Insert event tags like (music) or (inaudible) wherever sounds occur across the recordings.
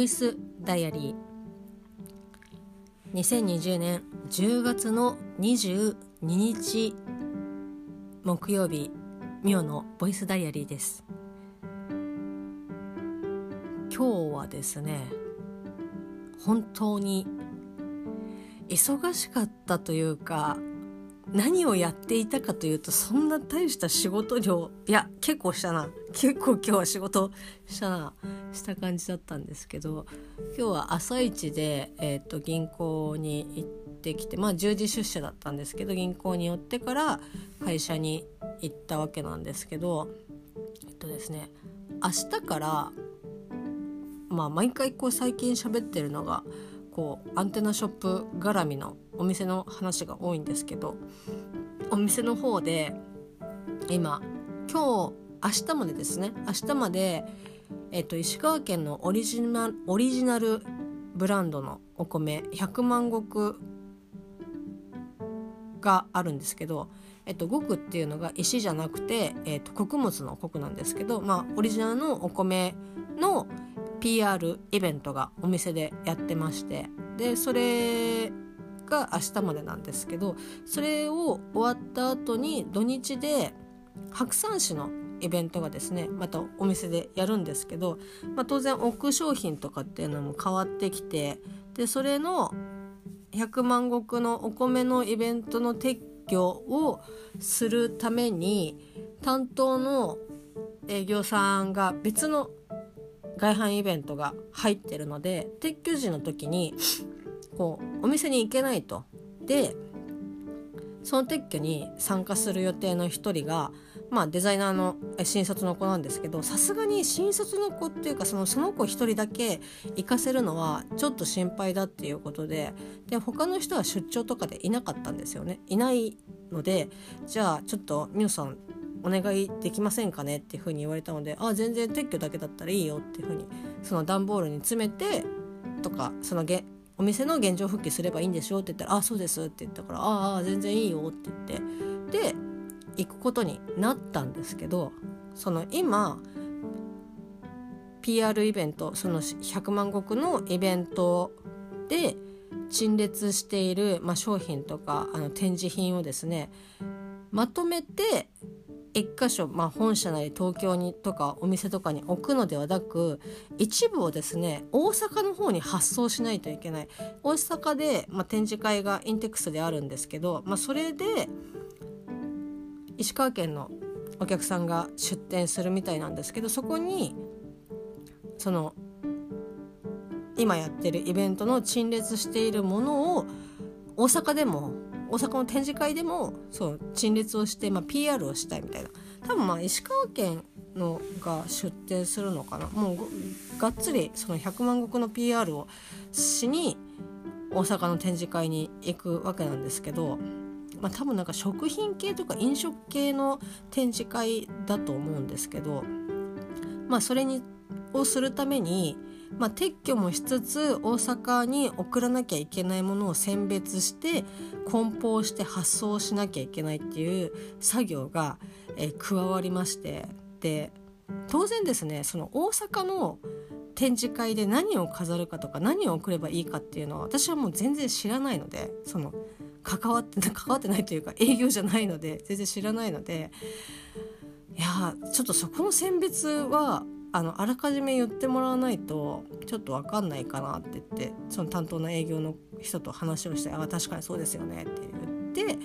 ボイスダイアリー。2020年10月の22日木曜日ミオのボイスダイアリーです。今日はですね本当に忙しかったというか何をやっていたかというとそんな大した仕事量いや結構したな。結構今日は仕事したなした感じだったんですけど今日は朝一で、えーと、銀行に行ってきてまあ10時出社だったんですけど銀行に寄ってから会社に行ったわけなんですけどえっとですね明日からまあ毎回こう最近喋ってるのがこうアンテナショップ絡みのお店の話が多いんですけどお店の方で今今日明日までですね明日まで、えっと、石川県のオリジナオリジナルブランドのお米100万石があるんですけど、えっと、極っていうのが石じゃなくて、えっと、穀物の穀なんですけど、まあ、オリジナルのお米の PR イベントがお店でやってましてでそれが明日までなんですけどそれを終わった後に土日で白山市のイベントがですねまたお店でやるんですけど、まあ、当然奥商品とかっていうのも変わってきてでそれの100万石のお米のイベントの撤去をするために担当の営業さんが別の外販イベントが入ってるので撤去時の時にこうお店に行けないと。でその撤去に参加する予定の一人が、まあ、デザイナーの新卒の子なんですけどさすがに新卒の子っていうかそのその子一人だけ行かせるのはちょっと心配だっていうことでで他の人は出張とかでいなかったんですよねいないのでじゃあちょっとみおさんお願いできませんかねっていうふうに言われたのであ全然撤去だけだったらいいよっていうふうにその段ボールに詰めてとかそのげお店の現状復帰すればいいんでしょって言ったら「あそうです」って言ったから「ああ全然いいよ」って言ってで行くことになったんですけどその今 PR イベントその100万石のイベントで陳列している、まあ、商品とかあの展示品をですねまとめて一箇所、まあ、本社なり東京にとかお店とかに置くのではなく一部をですね大阪の方に発送しないといけない。大阪で、まあ、展示会がインテックスであるんですけど、まあ、それで石川県のお客さんが出店するみたいなんですけどそこにその今やってるイベントの陳列しているものを大阪でも大阪の展示会でもそう陳列をして、まあ、PR をしたいみたいな。多分まあ石川県のが出店するのかな。もうがっつりその100万石の PR をしに大阪の展示会に行くわけなんですけど、まあ、多分なんか食品系とか飲食系の展示会だと思うんですけど、まあ、それにをするためにまあ、撤去もしつつ大阪に送らなきゃいけないものを選別して梱包して発送しなきゃいけないっていう作業が、えー、加わりましてで当然ですねその大阪の展示会で何を飾るかとか何を送ればいいかっていうのは私はもう全然知らないのでその関わって (laughs) 関わってないというか営業じゃないので全然知らないのでいやちょっとそこの選別はあのあらかじめ言ってもらわないとちょっと分かんないかなって言ってその担当の営業の人と話をして「あ確かにそうですよね」って言って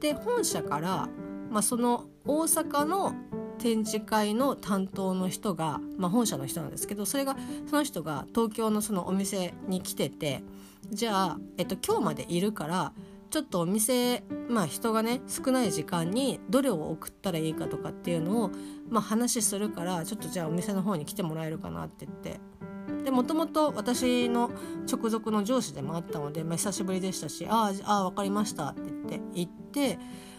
で本社から、まあ、その大阪の展示会の担当の人が、まあ、本社の人なんですけどそれがその人が東京のそのお店に来ててじゃあ、えっと、今日までいるからちょっとお店まあ人がね少ない時間にどれを送ったらいいかとかっていうのを、まあ、話するからちょっとじゃあお店の方に来てもらえるかなって言って。でもともと私の直属の上司でもあったので、まあ、久しぶりでしたし「ああ分かりました」って言って行って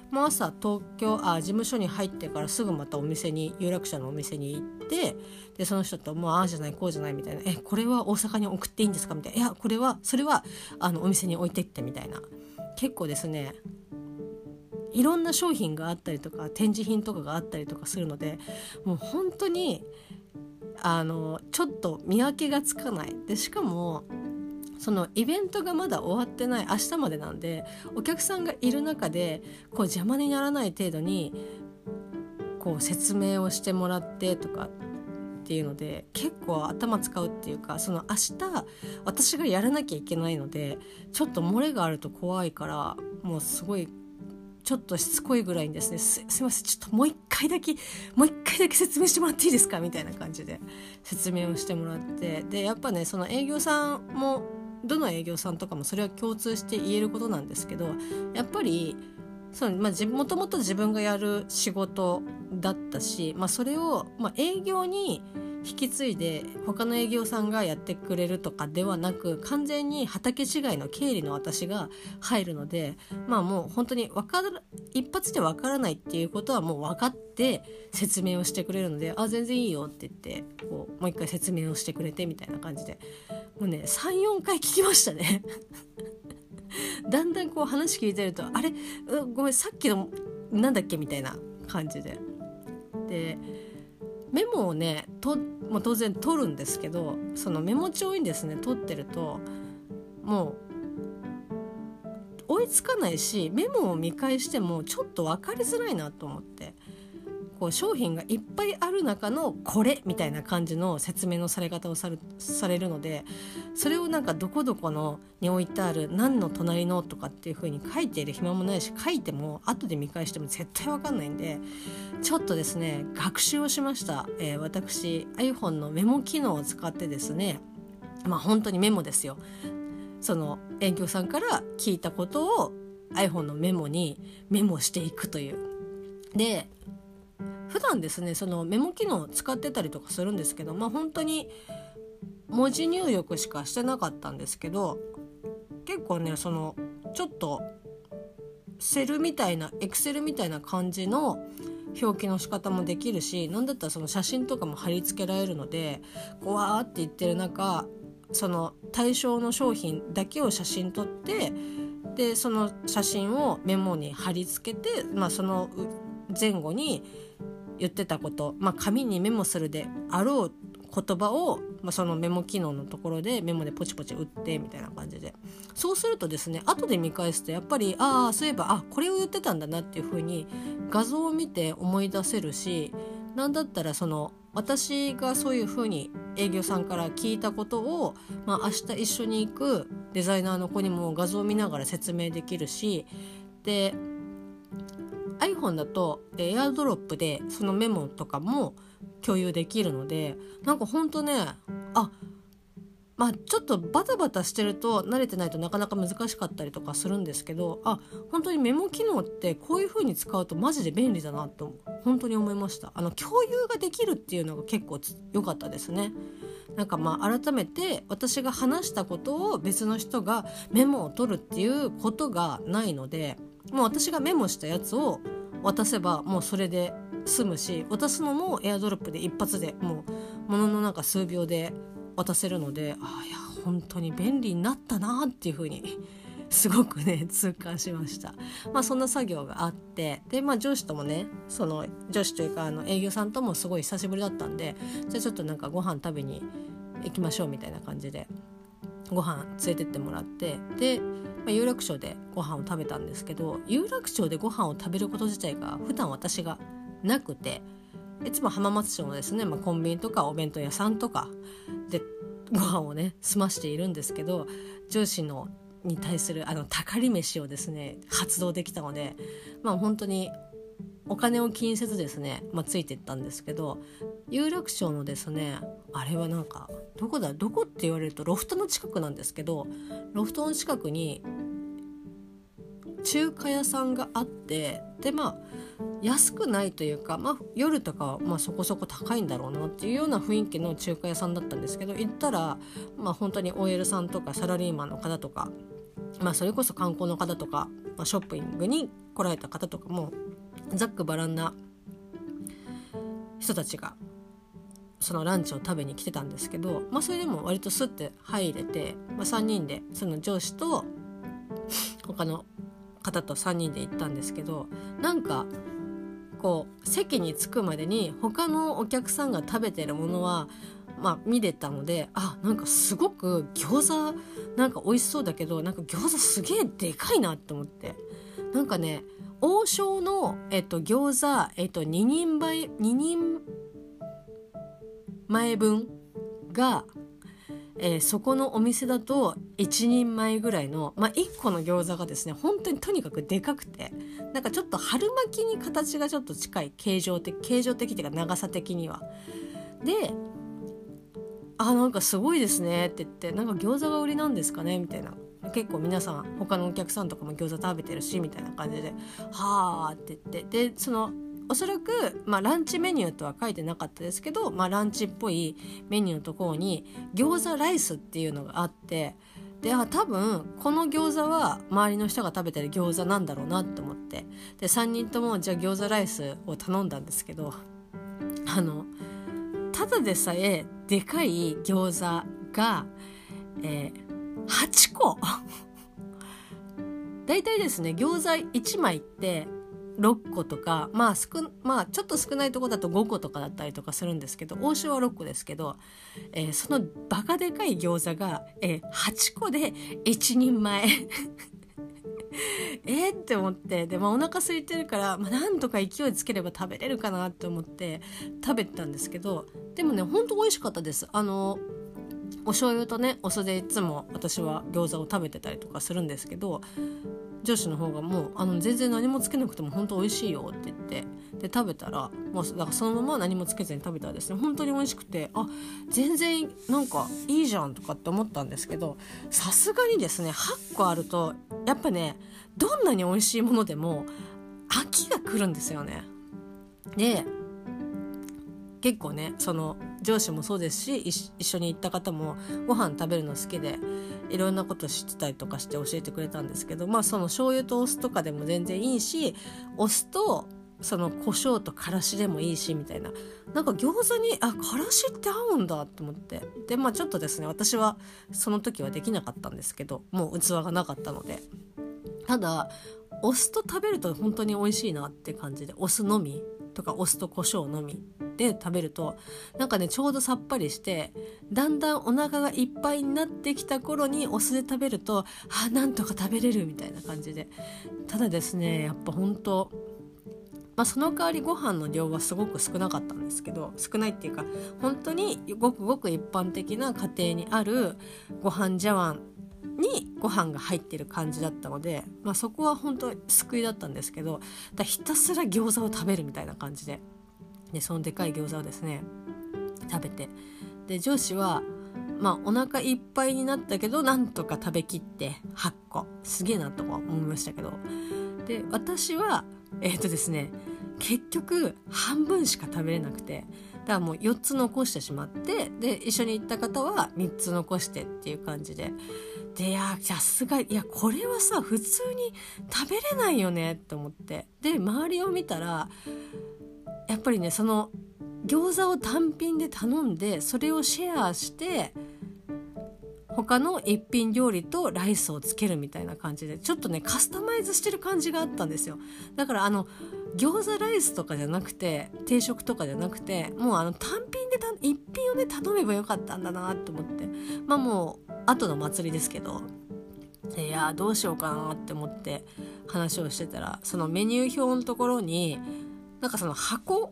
もう朝東京あ事務所に入ってからすぐまたお店に有楽町のお店に行ってでその人と「もうああじゃないこうじゃない」みたいな「えこれは大阪に送っていいんですか?」みたいな「いやこれはそれはあのお店に置いてって」みたいな。結構ですねいろんな商品があったりとか展示品とかがあったりとかするのでもう本当にあのちょっと見分けがつかない。でしかもそのイベントがまだ終わってない明日までなんでお客さんがいる中でこう邪魔にならない程度にこう説明をしてもらってとかっていうので結構頭使うっていうかその明日私がやらなきゃいけないのでちょっと漏れがあると怖いからもうすごいちょっとしつこいぐらいにですねすすいませんちょっともう一回だけもう一回だけ説明してもらっていいですか？みたいな感じで説明をしてもらってでやっぱねその営業さんもどの営業さんとかもそれは共通して言えることなんですけどやっぱりそう、まあ、もともと自分がやる仕事だったし、まあ、それを、まあ、営業に引き継いで他の営業さんがやってくれるとかではなく完全に畑違いの経理の私が入るのでまあもう本当に分かる一発で分からないっていうことはもう分かって説明をしてくれるので「あ全然いいよ」って言ってこうもう一回説明をしてくれてみたいな感じで。もうね34回聞きましたね。だんだんこう話聞いてると「あれ？ごめんさっきのなんだっけ?」みたいな感じで。でメモをねともう当然取るんですけどそのメモ帳にですね取ってるともう追いつかないしメモを見返してもちょっと分かりづらいなと思ってこう商品がいっぱいある中のこれみたいな感じの説明のされ方をさるされるのでそれをなんかどこどこのに置いてある何の隣のとかっていう風に書いている暇もないし書いても後で見返しても絶対わかんないんでちょっとですね学習をしました、えー、私 iPhone のメモ機能を使ってですねまあ本当にメモですよ。その営業さんから聞いたことを iPhone のメモにメモしていくという。で普段ですねそのメモ機能使ってたりとかするんですけどまあ本当に文字入力しかしてなかったんですけど結構ねそのちょっとセルみたいなエクセルみたいな感じの表記の仕方もできるし何だったらその写真とかも貼り付けられるのでこうわーって言ってる中その対象の商品だけを写真撮ってでその写真をメモに貼り付けて、まあ、その前後に言ってたこと、まあ、紙にメモするであろう言葉を、まあ、そのメモ機能のところでメモでポチポチ打ってみたいな感じで。そうするとですね後で見返すとやっぱりああそういえばあこれを言ってたんだなっていう風に画像を見て思い出せるし何だったらその私がそういう風に営業さんから聞いたことを、まあ、明日一緒に行くデザイナーの子にも画像を見ながら説明できるしで iPhone だと AirDrop でそのメモとかも共有できるのでなんかほんとねあまあちょっとバタバタしてると慣れてないとなかなか難しかったりとかするんですけどあ本当にメモ機能ってこういう風に使うとマジで便利だなと本当に思いました。あの共有ができるっていうのが結構良かったですね。なんかまあ改めて私が話したことを別の人がメモを取るっていうことがないのでもう私がメモしたやつを渡せばもうそれで済むし渡すのもエアドロップで一発でもうもののなんか数秒で渡せるのでああいや本当に便利になったなっていうふうにすごくね (laughs) 痛感しました。まあそんな作業があってでまあ上司ともねその上司というかあの営業さんともすごい久しぶりだったんでじゃあちょっとなんかご飯食べに行きましょうみたいな感じでご飯連れてってもらってでまあ、有楽町でご飯を食べたんですけど有楽町でご飯を食べること自体が普段私がなくていつも浜松町のですね、まあ、コンビニとかお弁当屋さんとかでご飯をね済ましているんですけど上司のに対するあのたかり飯をですね発動できたのでまあ本当にお金を気にせずですね、まあ、ついていったんですけど有楽町のですねあれはなんかどこだどこって言われるとロフトの近くなんですけどロフトの近くに中華屋さんがあってでまあ安くないというか、まあ、夜とかはまあそこそこ高いんだろうなっていうような雰囲気の中華屋さんだったんですけど行ったら、まあ、本当に OL さんとかサラリーマンの方とか、まあ、それこそ観光の方とか、まあ、ショッピングに来られた方とかもざっくばらんな人たちがそのランチを食べに来てたんですけど、まあ、それでも割とスッて入れて、まあ、3人でその上司と他の方と3人で行ったんですけどなんかこう席に着くまでに他のお客さんが食べてるものはまあ見れたのであなんかすごく餃子なんか美味しそうだけどなんか餃子すげえでかいなって思って。なんかね王将の、えっと、餃子、えっと、2人前2人前分が、えー、そこのお店だと1人前ぐらいの、まあ、1個の餃子がですね本当にとにかくでかくてなんかちょっと春巻きに形がちょっと近い形状的形状的っていうか長さ的には。であなんかすごいですねって言ってなんか餃子が売りなんですかねみたいな結構皆さん他のお客さんとかも餃子食べてるしみたいな感じで「はあ」って言ってでそのおそらく、まあ、ランチメニューとは書いてなかったですけど、まあ、ランチっぽいメニューのところに餃子ライスっていうのがあってであ多分この餃子は周りの人が食べてる餃子なんだろうなって思ってで3人ともじゃあ餃子ライスを頼んだんですけどあのただでさえでかい餃子が、えー、8個。(laughs) 大体ですね餃子1枚って6個とかまあ少まあちょっと少ないとこだと5個とかだったりとかするんですけど王将は6個ですけど、えー、そのバカでかい餃子が、えー、8個で1人前。(laughs) えって思ってで、まあ、お腹空いてるから、まあ、なんとか勢いつければ食べれるかなって思って食べてたんですけどでもねほんと美味しかったです。あのお醤油とねお酢でいつも私は餃子を食べてたりとかするんですけど上司の方がもうあの全然何もつけなくても本当美味しいよって言ってで食べたらもうだからそのまま何もつけずに食べたらですね本当に美味しくてあ全然なんかいいじゃんとかって思ったんですけどさすがにですね8個あるとやっぱねどんなに美味しいものでも飽きが来るんですよね。で結構ねその上司もそうですし一緒に行った方もご飯食べるの好きでいろんなこと知ってたりとかして教えてくれたんですけどまあその醤油とお酢とかでも全然いいしお酢とその胡椒とからしでもいいしみたいな。なんか餃子にあからしって合うんだと思って。でまあちょっとですね私はその時はできなかったんですけどもう器がなかったので。ただお酢と食べると本当に美味しいなって感じでお酢のみとかお酢と胡椒のみで食べるとなんかねちょうどさっぱりしてだんだんお腹がいっぱいになってきた頃にお酢で食べるとあなんとか食べれるみたいな感じで。ただですねやっぱ本当まあ、その代わりご飯の量はすごく少なかったんですけど少ないっていうか本当にごくごく一般的な家庭にあるご飯茶碗にご飯が入ってる感じだったので、まあ、そこは本当救いだったんですけどひたすら餃子を食べるみたいな感じで。でそのでかい餃子をですね食べて。で上司はまあお腹いっぱいになったけどなんとか食べきって8個。すげえなとか思いましたけど。で私はえっ、ー、とですね結局半分しか食べれなくてだからもう4つ残してしまってで一緒に行った方は3つ残してっていう感じで。でいやさすがいやこれはさ普通に食べれないよねって思って。で周りを見たらやっぱりねその餃子を単品で頼んでそれをシェアして他の一品料理とライスをつけるみたいな感じでちょっとねカスタマイズしてる感じがあったんですよ。だからあの餃子ライスとかじゃなくて定食とかじゃなくてもうあの単品で一品をね頼めばよかったんだなと思って。まあもう後の祭りですけど。いやどうしようかなって思って話をしてたらそのメニュー表のところになんかその箱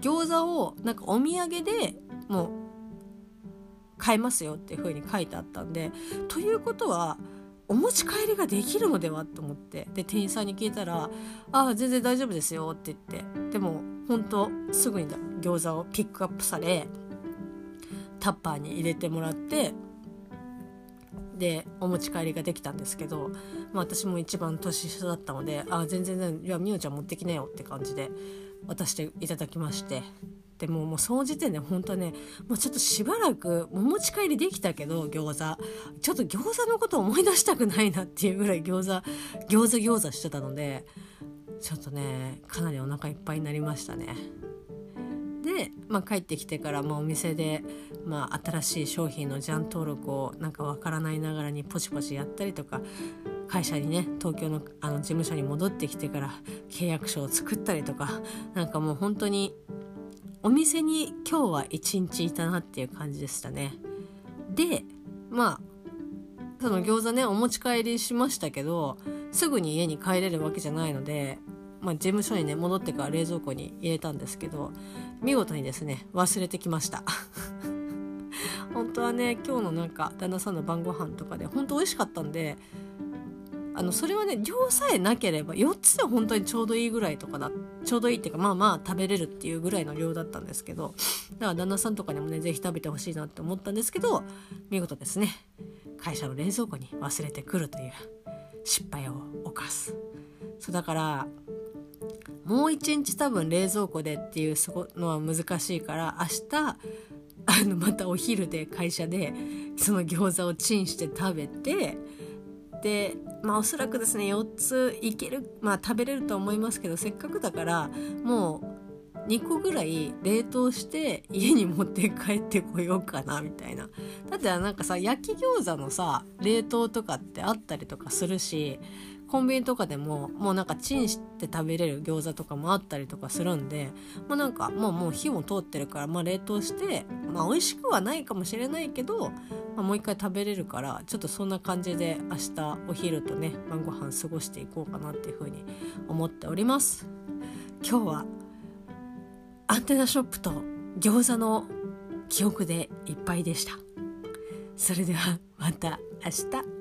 餃子をなんかお土産でもう買えますよっていう風に書いてあったんでということはお持ち帰りができるのではと思ってで店員さんに聞いたら「ああ全然大丈夫ですよ」って言ってでも本当すぐに餃子をピックアップされタッパーに入れてもらってでお持ち帰りができたんですけど、まあ、私も一番年下だったので「ああ全然いやみおちゃん持ってきなよ」って感じで渡していただきましてでももうその時点で本当ねもうちょっとしばらくお持ち帰りできたけど餃子ちょっと餃子のことを思い出したくないなっていうぐらい餃子餃子餃子してたのでちょっとねかなりお腹いっぱいになりましたね。で、まあ、帰ってきてから、まあ、お店で、まあ、新しい商品のジャン登録をなんかわからないながらにポチポチやったりとか会社にね東京のあの事務所に戻ってきてから契約書を作ったりとかなんかもう本当にお店に今日は一日いたなっていう感じでしたね。でまあその餃子ねお持ち帰りしましたけどすぐに家に帰れるわけじゃないので、まあ、事務所にね戻ってから冷蔵庫に入れたんですけど見事にですね忘れてきました (laughs) 本当はね今日のなんか旦那さんの晩ご飯とかで本当美味しかったんであのそれはね量さえなければ4つで本当にちょうどいいぐらいとかだちょうどいいっていうかまあまあ食べれるっていうぐらいの量だったんですけどだから旦那さんとかにもね是非食べてほしいなって思ったんですけど見事ですね。会社の冷蔵庫に忘れてくるという失敗を犯す。そうだからもう一日多分冷蔵庫でっていうのは難しいから明日あのまたお昼で会社でその餃子をチンして食べてでまあおそらくですね4ついけるまあ食べれると思いますけどせっかくだからもう2個ぐらい冷凍して家に持って帰ってこようかなみたいな。だってなんかさ焼き餃子のさ冷凍とかってあったりとかするしコンビニとかでももうなんかチンして食べれる餃子とかもあったりとかするんでまあなんかもうもう火も通ってるからまあ冷凍してまあ美味しくはないかもしれないけど、まあ、もう一回食べれるからちょっとそんな感じで明日お昼とね晩ご飯過ごしていこうかなっていうふうに思っております。今日はアンテナショップと餃子の記憶でいっぱいでした。それではまた明日。